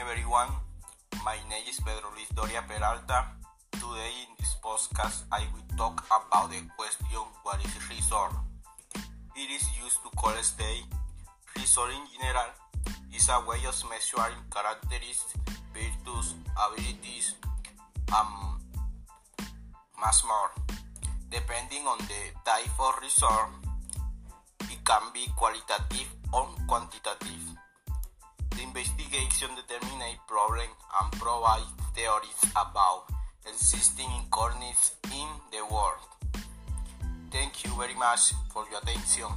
everyone. My name is Pedro Luis Doria Peralta. Today in this podcast I will talk about the question what is resort. It is used to call a state. Resort in general is a way of measuring characteristics, virtues, abilities, and much more. Depending on the type of resort, it can be qualitative investigation determines a problem and provide theories about existing incoherence in the world. Thank you very much for your attention.